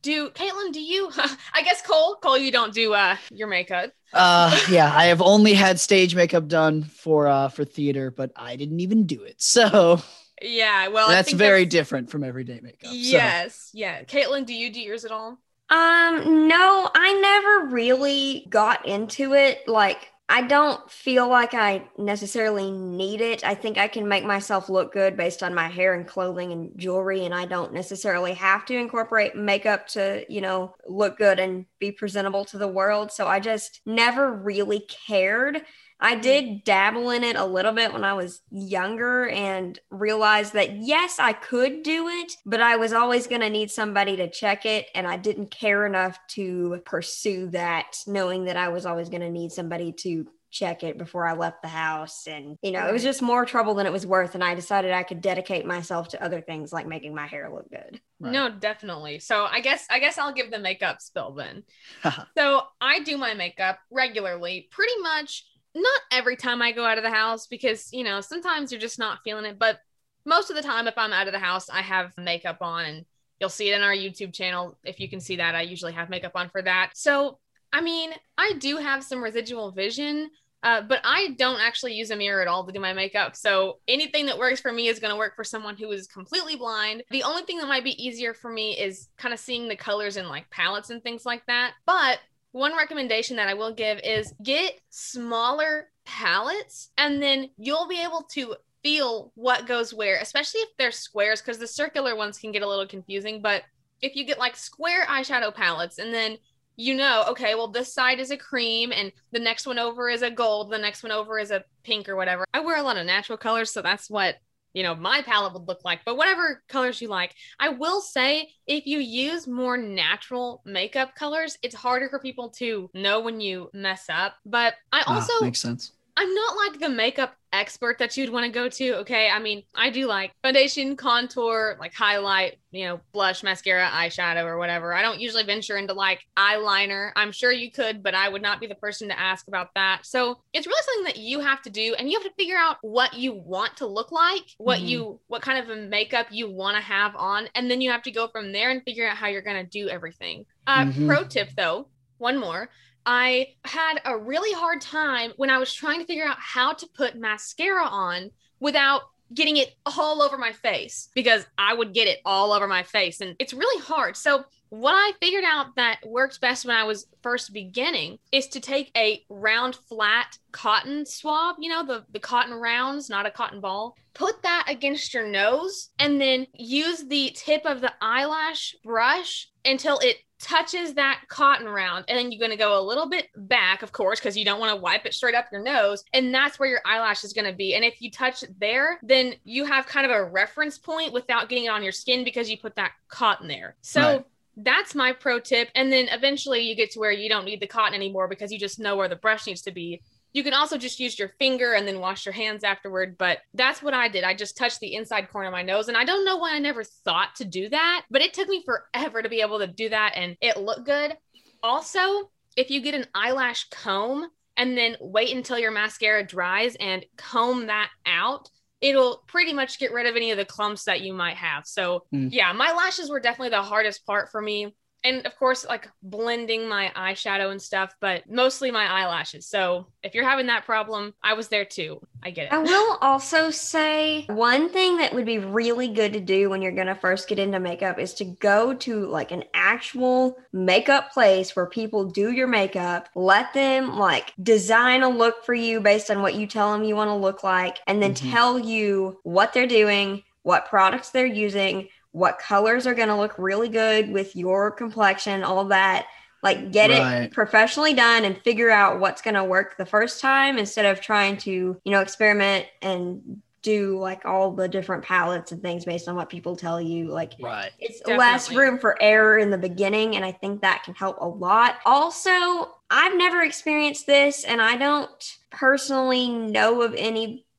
Do Caitlin, do you I guess Cole, Cole, you don't do uh your makeup. Uh yeah, I have only had stage makeup done for uh for theater, but I didn't even do it. So Yeah, well I that's think very different from everyday makeup. so- Yes, yeah. Caitlin, do you do yours at all? Um, no, I never really got into it. Like, I don't feel like I necessarily need it. I think I can make myself look good based on my hair and clothing and jewelry, and I don't necessarily have to incorporate makeup to, you know, look good and be presentable to the world. So I just never really cared. I hmm. did dabble in it a little bit when I was younger and realized that yes, I could do it, but I was always going to need somebody to check it. And I didn't care enough to pursue that, knowing that I was always going to need somebody to check it before I left the house. And, you know, it was just more trouble than it was worth. And I decided I could dedicate myself to other things like making my hair look good. Right. No, definitely. So I guess I guess I'll give the makeup spill then. So I do my makeup regularly, pretty much not every time I go out of the house because, you know, sometimes you're just not feeling it. But most of the time, if I'm out of the house, I have makeup on and you'll see it in our YouTube channel. If you can see that, I usually have makeup on for that. So, I mean, I do have some residual vision. Uh, but I don't actually use a mirror at all to do my makeup. So anything that works for me is going to work for someone who is completely blind. The only thing that might be easier for me is kind of seeing the colors in like palettes and things like that. But one recommendation that I will give is get smaller palettes and then you'll be able to feel what goes where, especially if they're squares, because the circular ones can get a little confusing. But if you get like square eyeshadow palettes and then you know, okay, well, this side is a cream and the next one over is a gold, the next one over is a pink or whatever. I wear a lot of natural colors, so that's what you know my palette would look like but whatever colors you like i will say if you use more natural makeup colors it's harder for people to know when you mess up but i Ah, also makes sense. I'm not like the makeup expert that you'd want to go to. Okay. I mean, I do like foundation, contour, like highlight, you know, blush, mascara, eyeshadow, or whatever. I don't usually venture into like eyeliner. I'm sure you could, but I would not be the person to ask about that. So it's really something that you have to do, and you have to figure out what you want to look like, what Mhm. you, what kind of a makeup you want to have on, and then you have to go from there and figure out how you're going to do everything. Uh, Mhm. Pro tip though, one more. I had a really hard time when I was trying to figure out how to put mascara on without getting it all over my face because I would get it all over my face and it's really hard. So, what I figured out that worked best when I was first beginning is to take a round flat cotton swab, you know, the the cotton rounds, not a cotton ball. Put that against your nose and then use the tip of the eyelash brush until it touches that cotton round and then you're going to go a little bit back of course because you don't want to wipe it straight up your nose and that's where your eyelash is going to be. And if you touch it there then you have kind of a reference point without getting it on your skin because you put that cotton there. So Right. that's my pro tip and then eventually you get to where you don't need the cotton anymore because you just know where the brush needs to be you can also just use your finger and then wash your hands afterward but that's what i did. I just touched the inside corner of my nose and i don't know why i never thought to do that but it took me forever to be able to do that and it looked good. Also if you get an eyelash comb and then wait until your mascara dries and comb that out it'll pretty much get rid of any of the clumps that you might have. So Mm. yeah my lashes were definitely the hardest part for me and of course like blending my eyeshadow and stuff but mostly my eyelashes. So if you're having that problem i was there too. I get it. I will also say one thing that would be really good to do when you're going to first get into makeup is to go to like an actual makeup place where people do your makeup, let them like design a look for you based on what you tell them you want to look like, and then Mhm. tell you what they're doing, what products they're using, what colors are going to look really good with your complexion, all that. Like get it professionally done and figure out what's going to work the first time instead of trying to, you know, experiment and do like all the different palettes and things based on what people tell you. Like Right. it's less room for error in the beginning and i think that can help a lot also i've never experienced this and i don't personally know of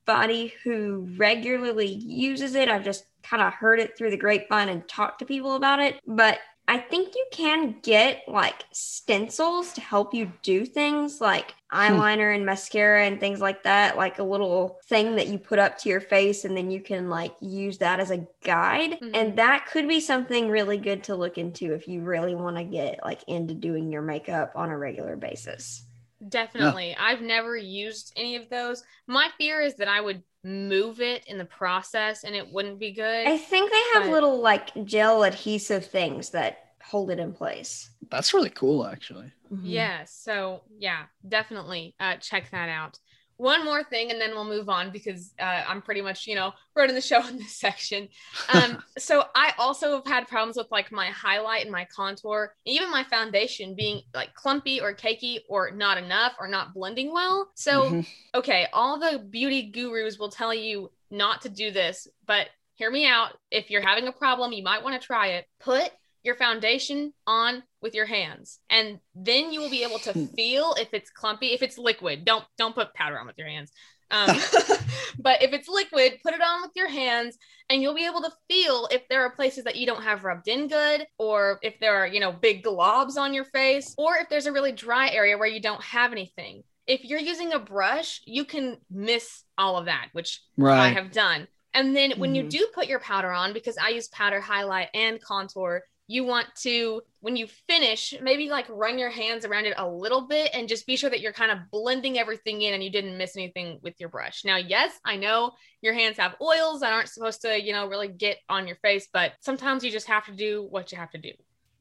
anybody who regularly uses it. I've just kind of heard it through the grapevine and talked to people about it. But I think you can get like stencils to help you do things like eyeliner and mascara and things like that, like a little thing that you put up to your face and then you can like use that as a guide. Mhm. And that could be something really good to look into if you really want to get like into doing your makeup on a regular basis. Definitely. I've never used any of those. My fear is that I would move it in the process and it wouldn't be good. I think they have But- little like gel adhesive things that hold it in place. That's really cool, actually. Yeah. So yeah, definitely uh, check that out. One more thing, and then we'll move on because uh, I'm pretty much, you know, running the show in this section. Um, so I also have had problems with like my highlight and my contour, and even my foundation being like clumpy or cakey or not enough or not blending well. So Mhm. okay, all the beauty gurus will tell you not to do this, but hear me out. If you're having a problem, you might want to try it. Put your foundation on with your hands. And then you will be able to feel if it's clumpy if it's liquid. Don't don't put powder on with your hands. Um, but if it's liquid put it on with your hands and you'll be able to feel if there are places that you don't have rubbed in good or if there are you know big globs on your face or if there's a really dry area where you don't have anything. If you're using a brush you can miss all of that which I have done. And then when you Mhm. do put your powder on, because I use powder, highlight, and contour, you want to, when you finish, maybe like run your hands around it a little bit and just be sure that you're kind of blending everything in and you didn't miss anything with your brush. Now, yes, I know your hands have oils that aren't supposed to, you know, really get on your face, but sometimes you just have to do what you have to do.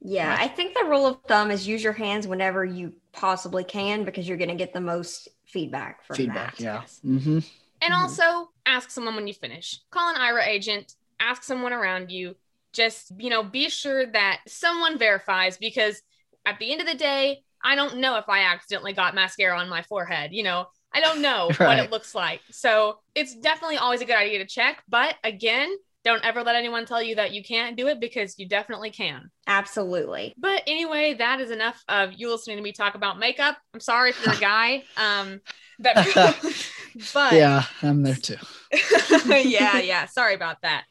Yeah, Right. I think the rule of thumb is use your hands whenever you possibly can because you're going to get the most feedback from Feedback. that. Yeah. Yes. hmm And Mhm. also ask someone when you finish. Call an Aira agent, ask someone around you. Just, you know, be sure that someone verifies because at the end of the day, I don't know if I accidentally got mascara on my forehead. You know, I don't know what it looks like. So it's definitely always a good idea to check. But again, don't ever let anyone tell you that you can't do it because you definitely can. Absolutely. But anyway, that is enough of you listening to me talk about makeup. I'm sorry if you're a guy. Um, that, but Yeah, I'm there too. yeah, yeah. Sorry about that.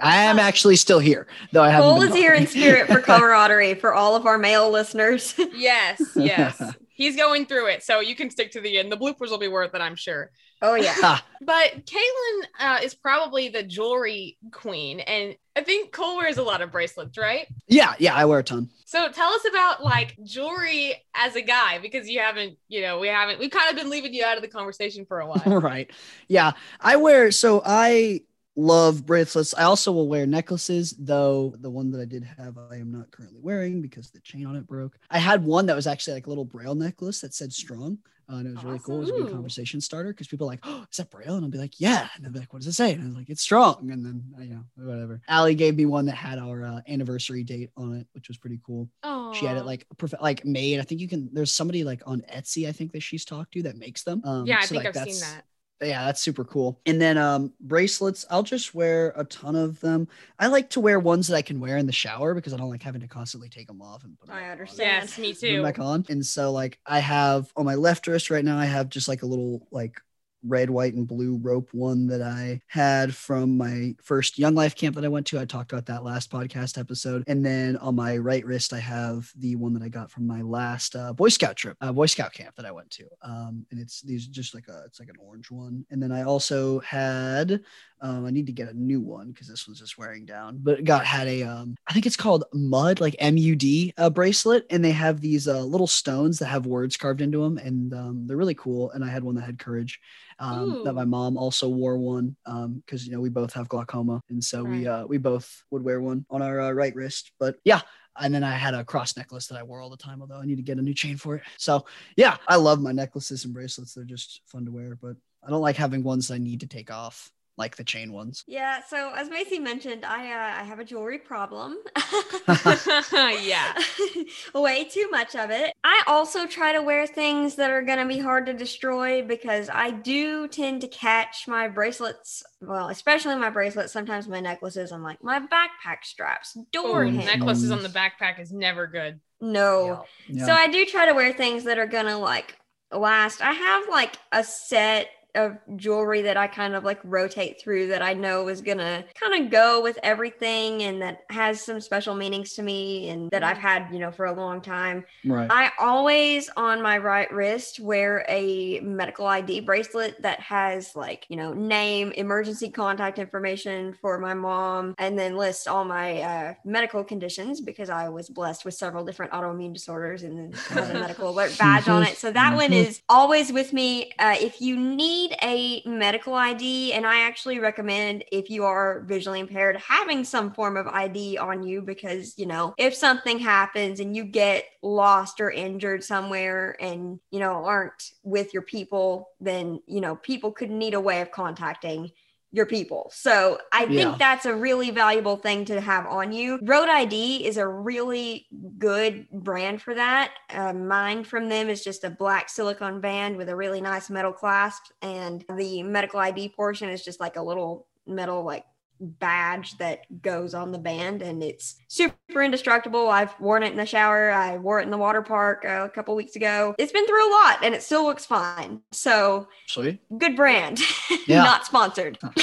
I am actually still here, though I haven't. Cole been is here in spirit for camaraderie for all of our male listeners. Yes, yes. He's going through it, so you can stick to the end. The bloopers will be worth it, I'm sure. oh, yeah. But Caitlin uh, is probably the jewelry queen, and I think Cole wears a lot of bracelets, right? yeah, yeah, I wear a ton. So tell us about like jewelry as a guy, because you haven't, you know, we haven't, we've kind of been leaving you out of the conversation for a while. right. Yeah. I wear so I love bracelets. I also will wear necklaces, though the one that I did have I am not currently wearing because the chain on it broke. I had one that was actually like a little braille necklace that said strong. uh, and it was really cool. It was a good conversation starter because people are like, "Oh, is that braille?" And I'll be like, "Yeah," and they'll be like, "What does it say?" And I was like, "It's strong." And then uh, you know, whatever. Allie gave me one that had our uh, anniversary date on it, which was pretty cool. She had it like prof- like made. I think you can. There's somebody like on Etsy. I think that she's talked to that makes them. Um, yeah, I so, think like, I've seen that. Yeah, that's super cool. And then um bracelets, I'll just wear a ton of them. I like to wear ones that I can wear in the shower because I don't like having to constantly take them off and put them I back on. understand. Yes, me too. back on. And so like I have on my left wrist right now, I have just like a little like red, white, and blue rope one that I had from my first Young Life camp that I went to. I talked about that last podcast episode. And then on my right wrist, I have the one that I got from my last uh, Boy Scout trip, uh, Boy Scout camp that I went to. Um, and it's these just like a, it's like an orange one. And then I also had, um, I need to get a new one because this one's just wearing down. But it got had a, um, I think it's called Mud, like M U D uh, bracelet, and they have these uh, little stones that have words carved into them, and um, they're really cool. And I had one that had courage. Um, that my mom also wore one because you know we both have glaucoma, and so we uh, we both would wear one on our uh, right wrist. But yeah, and then I had a cross necklace that I wore all the time, although I need to get a new chain for it. So yeah, I love my necklaces and bracelets. They're just fun to wear, but I don't like having ones I need to take off, like the chain ones. Yeah, so as Macy mentioned, I uh, I have a jewelry problem. yeah. Way too much of it. I also try to wear things that are going to be hard to destroy because I do tend to catch my bracelets, well, especially my bracelets, sometimes my necklaces I'm like my backpack straps, door Or Mm, necklaces on the backpack is never good. No. Yeah. So I do try to wear things that are gonna like last. I have like a set of jewelry that I kind of like rotate through that I know is gonna kind of go with everything and that has some special meanings to me and that I've had, you know, for a long time. Right. I always on my right wrist wear a medical ID bracelet that has like, you know, name, emergency contact information for my mom, and then list all my uh, medical conditions because I was blessed with several different autoimmune disorders and then a medical alert badge on it. So that one Mhm. is always with me. Uh, if you need a medical ID, and I actually recommend if you are visually impaired, having some form of ID on you because, you know, if something happens and you get lost or injured somewhere and, you know, aren't with your people, then, you know, people could need a way of contacting your people. So I Yeah. think that's a really valuable thing to have on you. Road ID is a really good brand for that. Uh, mine from them is just a black silicone band with a really nice metal clasp, and the medical ID portion is just like a little metal like badge that goes on the band and it's super indestructible. I've worn it in the shower. I wore it in the water park uh, a couple weeks ago. It's been through a lot and it still looks fine. So Sweet. good brand. Yeah. not sponsored.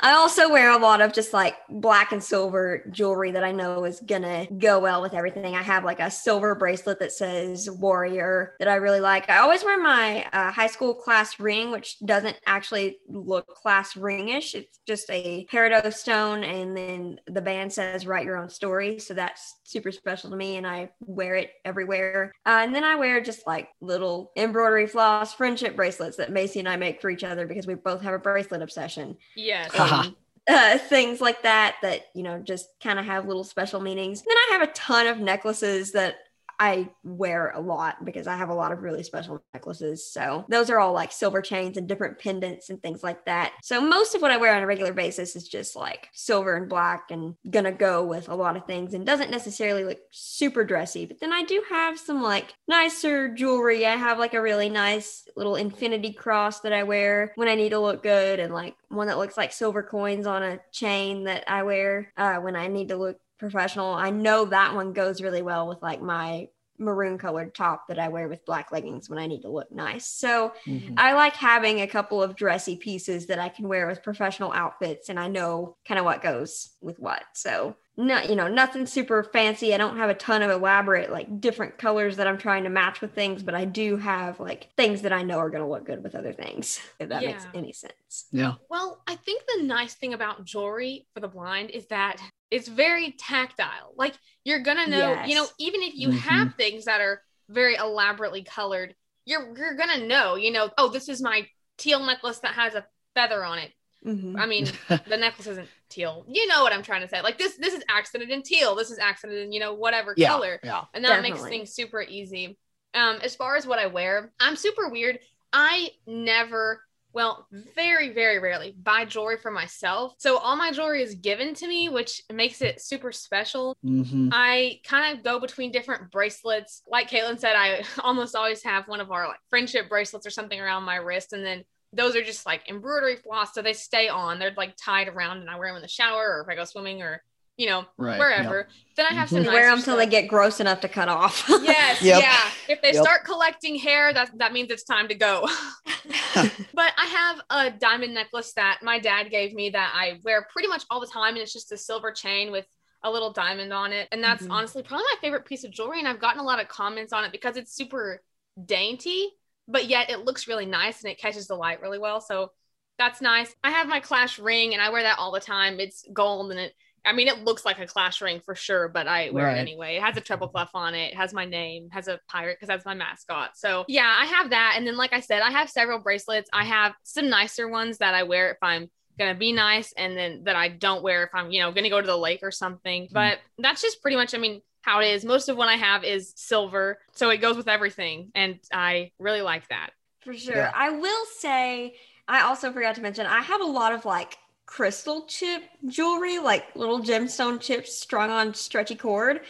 I also wear a lot of just like black and silver jewelry that i know is gonna go well with everything. I have like a silver bracelet that says warrior that i really like. I always wear my uh, high school class ring which doesn't actually look class ringish. It's just a peridot stone and then the band says write your own story so that's super special to me and i wear it everywhere uh, and then i wear just like little embroidery floss friendship bracelets that macy and i make for each other because we both have a bracelet obsession Yes. Haha. uh, things like that that you know just kind of have little special meanings. Then I have a ton of necklaces that I wear a lot because I have a lot of really special necklaces. So those are all like silver chains and different pendants and things like that. So most of what I wear on a regular basis is just like silver and black and gonna go with a lot of things and doesn't necessarily look super dressy. But then I do have some like nicer jewelry. I have like a really nice little infinity cross that I wear when I need to look good and like one that looks like silver coins on a chain that I wear uh, when I need to look professional. I know that one goes really well with like my maroon colored top that I wear with black leggings when I need to look nice. So Mhm. I like having a couple of dressy pieces that I can wear with professional outfits and I know kind of what goes with what. So no, you know, nothing super fancy. I don't have a ton of elaborate like different colors that I'm trying to match with things, but I do have like things that I know are going to look good with other things. If that makes any sense. Yeah. Well, I think the nice thing about jewelry for the blind is that it's very tactile. Like you're gonna know, you know, even if you Mhm. have things that are very elaborately colored, you're you're gonna know, you know, oh, this is my teal necklace that has a feather on it. Mhm. I mean, the necklace isn't teal. You know what I'm trying to say. Like this this is accented in teal. This is accented in, you know, whatever yeah. color Yeah. and that makes things super easy. Um, as far as what I wear, I'm super weird. I never, well, very, very rarely buy jewelry for myself. So all my jewelry is given to me, which makes it super special. hmm I kind of go between different bracelets. Like Caitlin said, I almost always have one of our like friendship bracelets or something around my wrist, and then those are just like embroidery floss, so they stay on. They're like tied around, and I wear them in the shower or if I go swimming or you know Right. wherever. Then I have some. Wear them till they get gross enough to cut off. Yes, Yep. yeah. If they Yep. start collecting hair, that that means it's time to go. but I have a diamond necklace that my dad gave me that I wear pretty much all the time, and it's just a silver chain with a little diamond on it. And that's Mhm. honestly probably my favorite piece of jewelry. And I've gotten a lot of comments on it because it's super dainty, but yet it looks really nice and it catches the light really well. So that's nice. I have my Clash ring and I wear that all the time. It's gold and it I mean, it looks like a clash ring for sure, but I wear Right. it anyway. It has a treble clef on it. It has my name, has a pirate because that's my mascot. So yeah, I have that. And then, like I said, I have several bracelets. I have some nicer ones that I wear if I'm gonna be nice, and then that I don't wear if I'm, you know, gonna go to the lake or something. Hmm. But that's just pretty much, I mean, how it is. Most of what I have is silver, so it goes with everything, and I really like that. For sure. Yeah. I will say, I also forgot to mention, I have a lot of like crystal chip jewelry, like little gemstone chips strung on stretchy cord,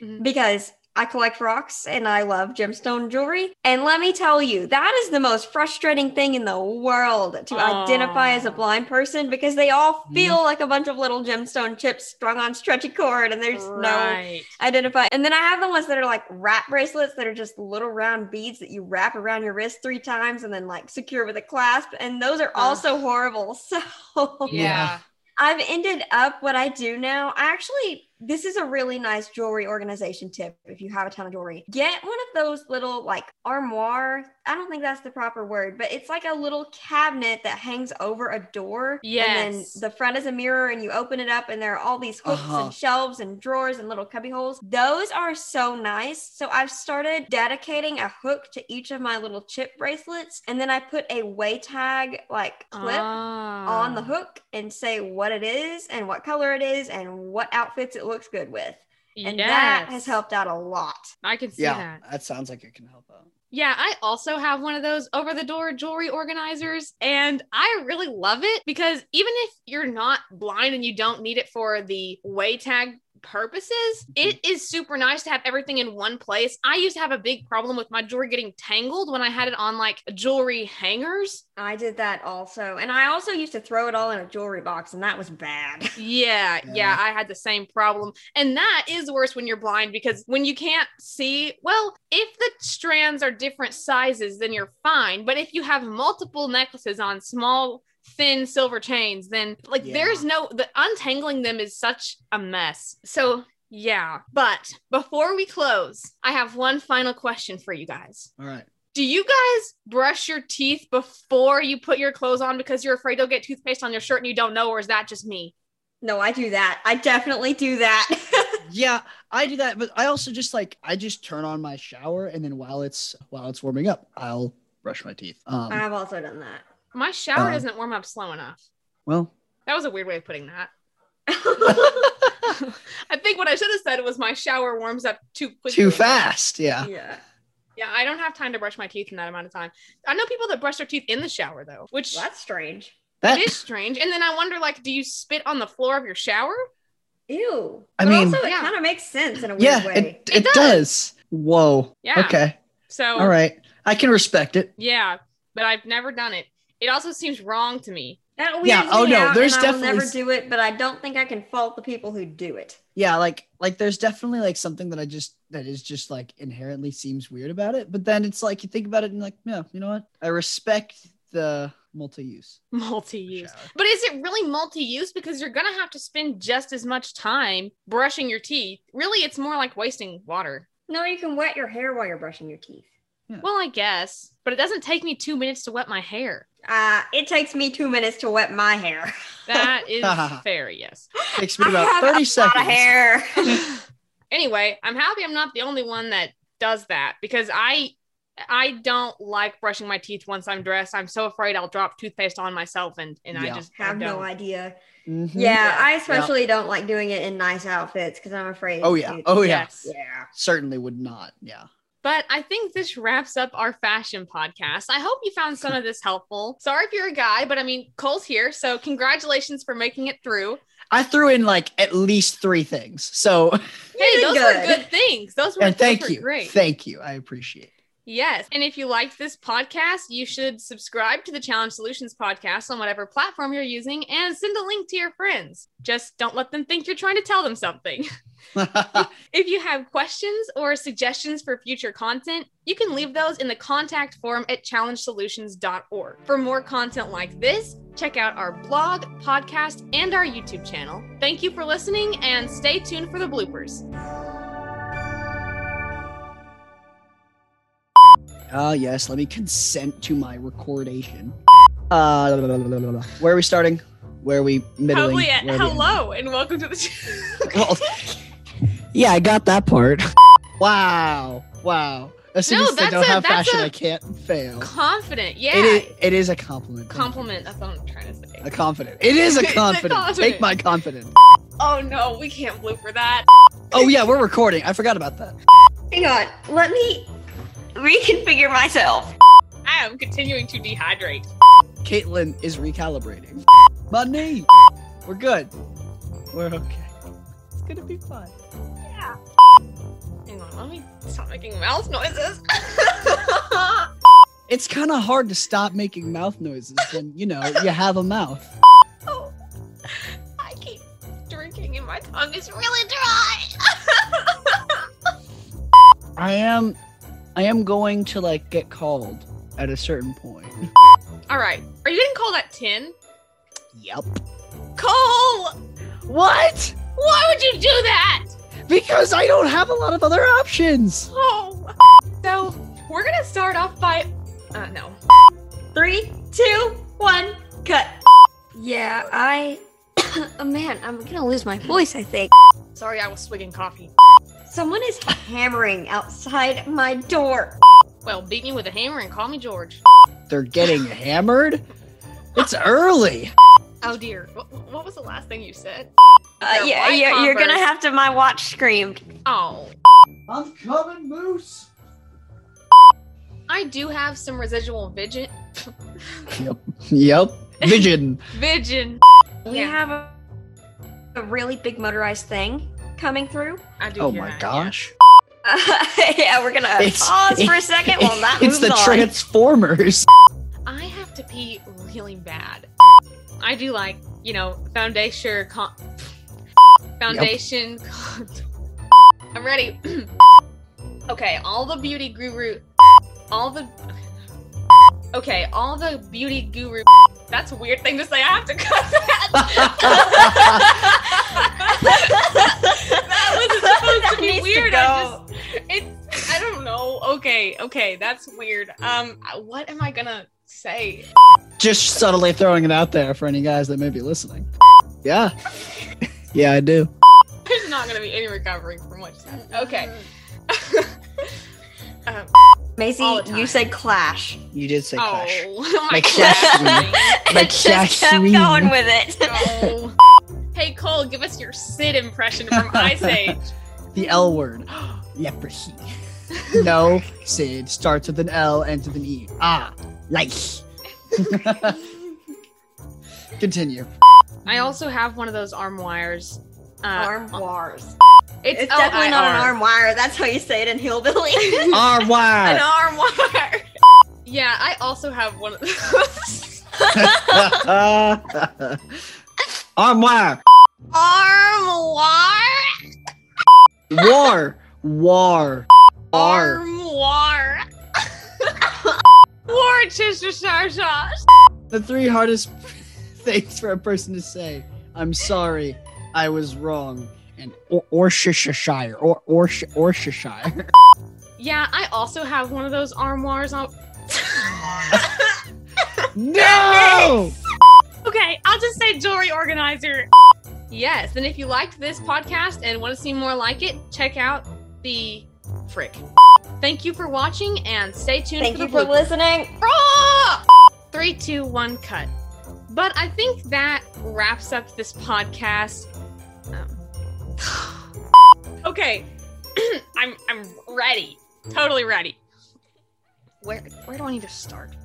Mhm. because I collect rocks and I love gemstone jewelry. And let me tell you, that is the most frustrating thing in the world to identify as a blind person because they all Mhm. feel like a bunch of little gemstone chips strung on stretchy cord and there's no identify. And then I have the ones that are like wrap bracelets that are just little round beads that you wrap around your wrist three times and then like secure with a clasp. And those are Ugh. also horrible. So Yeah. Yeah. I've ended up what I do now. I actually, this is a really nice jewelry organization tip if you have a ton of jewelry. Get one of those little like armoire. I don't think that's the proper word, but it's like a little cabinet that hangs over a door. And Yes. then the front is a mirror and you open it up and there are all these hooks Uh-huh. and shelves and drawers and little cubby holes. Those are so nice. So I've started dedicating a hook to each of my little chip bracelets. And then I put a WayTag like clip on the Ah. hook and say what it is and what color it is and what outfits it looks good with. And that has helped out a lot. I can see Yeah, that. that sounds like it can help out. Yeah, I also have one of those over the door jewelry organizers, and I really love it because even if you're not blind and you don't need it for the WayTag purposes, mm-hmm. it is super nice to have everything in one place. I used to have a big problem with my jewelry getting tangled when I had it on like jewelry hangers. I did that also. And I also used to throw it all in a jewelry box, and that was bad. Yeah, yeah, Yeah. I had the same problem. And that is worse when you're blind because when you can't see, well, if the strands are different sizes, then you're fine. But if you have multiple necklaces on small, thin silver chains, then like Yeah. there's no, the untangling them is such a mess. So, yeah. But before we close, I have one final question for you guys. All right. Do you guys brush your teeth before you put your clothes on because you're afraid you'll get toothpaste on your shirt and you don't know, or is that just me? No, I do that. I definitely do that. Yeah, I do that, but I also just like I just turn on my shower and then while it's while it's warming up, I'll brush my teeth. Um, I've also done that. My shower Um, doesn't warm up slow enough. well, That was a weird way of putting that. I think what I should have said was my shower warms up too quickly. too fast. Yeah. yeah. Yeah, I don't have time to brush my teeth in that amount of time. I know people that brush their teeth in the shower though, which Well, that's strange. That is strange. And then I wonder, like, do you spit on the floor of your shower? Ew. I but mean- also it Yeah. kind of makes sense in a weird yeah, way. it, It it does. Whoa. Yeah. Okay. So All right. I can respect it. yeah, but I've never done it. It also seems wrong to me. That weirds Yeah, oh me no, out, there's and I will definitely never do it, but I don't think I can fault the people who do it. Yeah, like like there's definitely like something that I just that is just like inherently seems weird about it. But then it's like you think about it and like, yeah, you know what? I respect the multi-use. Multi-use. shower. But is it really multi-use? Because you're gonna have to spend just as much time brushing your teeth. Really, it's more like wasting water. No, you can wet your hair while you're brushing your teeth. Well, I guess, but it doesn't take me two minutes to wet my hair. Uh, it takes me two minutes to wet my hair. That is fair, yes. Takes me I about have 30 a seconds. Lot of hair. Anyway, I'm happy I'm not the only one that does that because I I don't like brushing my teeth once I'm dressed. I'm so afraid I'll drop toothpaste on myself and and I Yeah. just I have no don't. idea. Mhm. Yeah, Yeah. I especially don't like doing it in nice outfits because I'm afraid. Oh yeah. Oh yeah. Yes. yeah. Certainly would not. Yeah. But I think this wraps up our fashion podcast. I hope you found some of this helpful. Sorry if you're a guy, but I mean, Cole's here. So congratulations for making it through. I threw in like at least three things. So Hey, those good. were good things. Those were, and thank were you. great. Thank you. I appreciate it. Yes. And if you liked this podcast, you should subscribe to the Challenge Solutions podcast on whatever platform you're using and send a link to your friends. Just don't let them think you're trying to tell them something. If you have questions or suggestions for future content, you can leave those in the contact form at challengesolutions.org. For more content like this, check out our blog, podcast, and our YouTube channel. Thank you for listening and stay tuned for the bloopers. Ah, yes. Let me consent to my recordation. Uh, where are we starting? Where are we middling? Probably at Where we- hello and welcome to the Well, yeah, I got that part. wow. Wow. As soon No, as I don't a- have that's fashion, I can't fail. confident. Yeah. It is, it is a compliment. Compliment. That's what I'm trying to say. A confident. It is a It's a confident. confident. Take my confidence. Oh no, we can't blooper that. Oh yeah, we're recording. I forgot about that. Hang on. Let me reconfigure myself. I am continuing to dehydrate. Caitlin is recalibrating. My knee. We're good. We're okay. It's gonna be fun. Yeah. Hang on. let me stop making mouth noises. It's kind of hard to stop making mouth noises when you know you have a mouth. oh, I keep drinking and my tongue is really dry. I am, I am going to like get called at a certain point. All right, are you getting called at ten? Yep. Cole, What? why would you do that? Because I don't have a lot of other options. Oh, so we're gonna start off by, uh, no. Three, two, one, cut. Yeah, I. oh man, I'm gonna lose my voice. I think Sorry, I was swigging coffee. Someone is hammering outside my door. Well, beat me with a hammer and call me George. They're getting hammered. It's early. Oh dear, what, what was the last thing you said? Uh, They're yeah, white you're, you're gonna have to. My watch screamed. Oh, I'm coming, Moose. I do have some residual vision. Yep. Yep. Vision. Vision. We Yeah. have a, a really big motorized thing coming through. I do. Oh hear my that, gosh. Uh, yeah, we're gonna It's- pause for a second while that it's moves the on. Transformers. I have to pee really bad. I do like, you know, foundation. Con- foundation. Con- I'm ready. okay, all the beauty guru. All the. Okay, all the beauty guru. That's a weird thing to say. I have to cut that. that wasn't supposed That to be needs to weird. I just it's I don't know. Okay, okay, that's weird. Um what am I gonna say? Just subtly throwing it out there for any guys that may be listening. Yeah. Yeah, I do. There's not gonna be any recovering from what you said. Okay. um, All Macy, All the time. you said clash. You did say clash. oh, my Like clash Shaq. ring. Like It just kept Shaq going with it. No. Hey Cole, give us your Sid impression from Ice Age. The L word. Leprosy. no, Sid starts with an L, ends with an E. Ah, lice. Continue. I also have one of those arm wires. Uh, arm wires. It's, It's definitely not an arm wire. That's how you say it in hillbilly. arm wire. An arm wire. Yeah, I also have one of those. Arm wire. arm wire. War. War. R. Arm wire. Worcestershire sauce. The three hardest things for a person to say. I'm sorry. I was wrong. And or Orcheshire or or Orcheshire. Yeah, I also have one of those armoires on. No. okay, I'll just say jewelry organizer. Yes, and if you liked this podcast and want to see more like it, check out the frick. Thank you for watching and stay tuned Thank for you the for blooper. listening. Ah! Three, two, one, cut. But I think that wraps up this podcast. Okay, I'm I'm ready, totally ready. Where where do I need to start?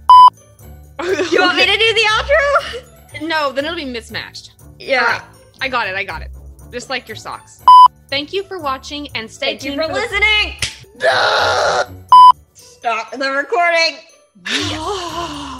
You want me to do the outro? No, then it'll be mismatched. Yeah. Right, I got it. I got it. Just like your socks. Thank you for watching and stay Thank you tuned for the- listening. No. Stop the recording.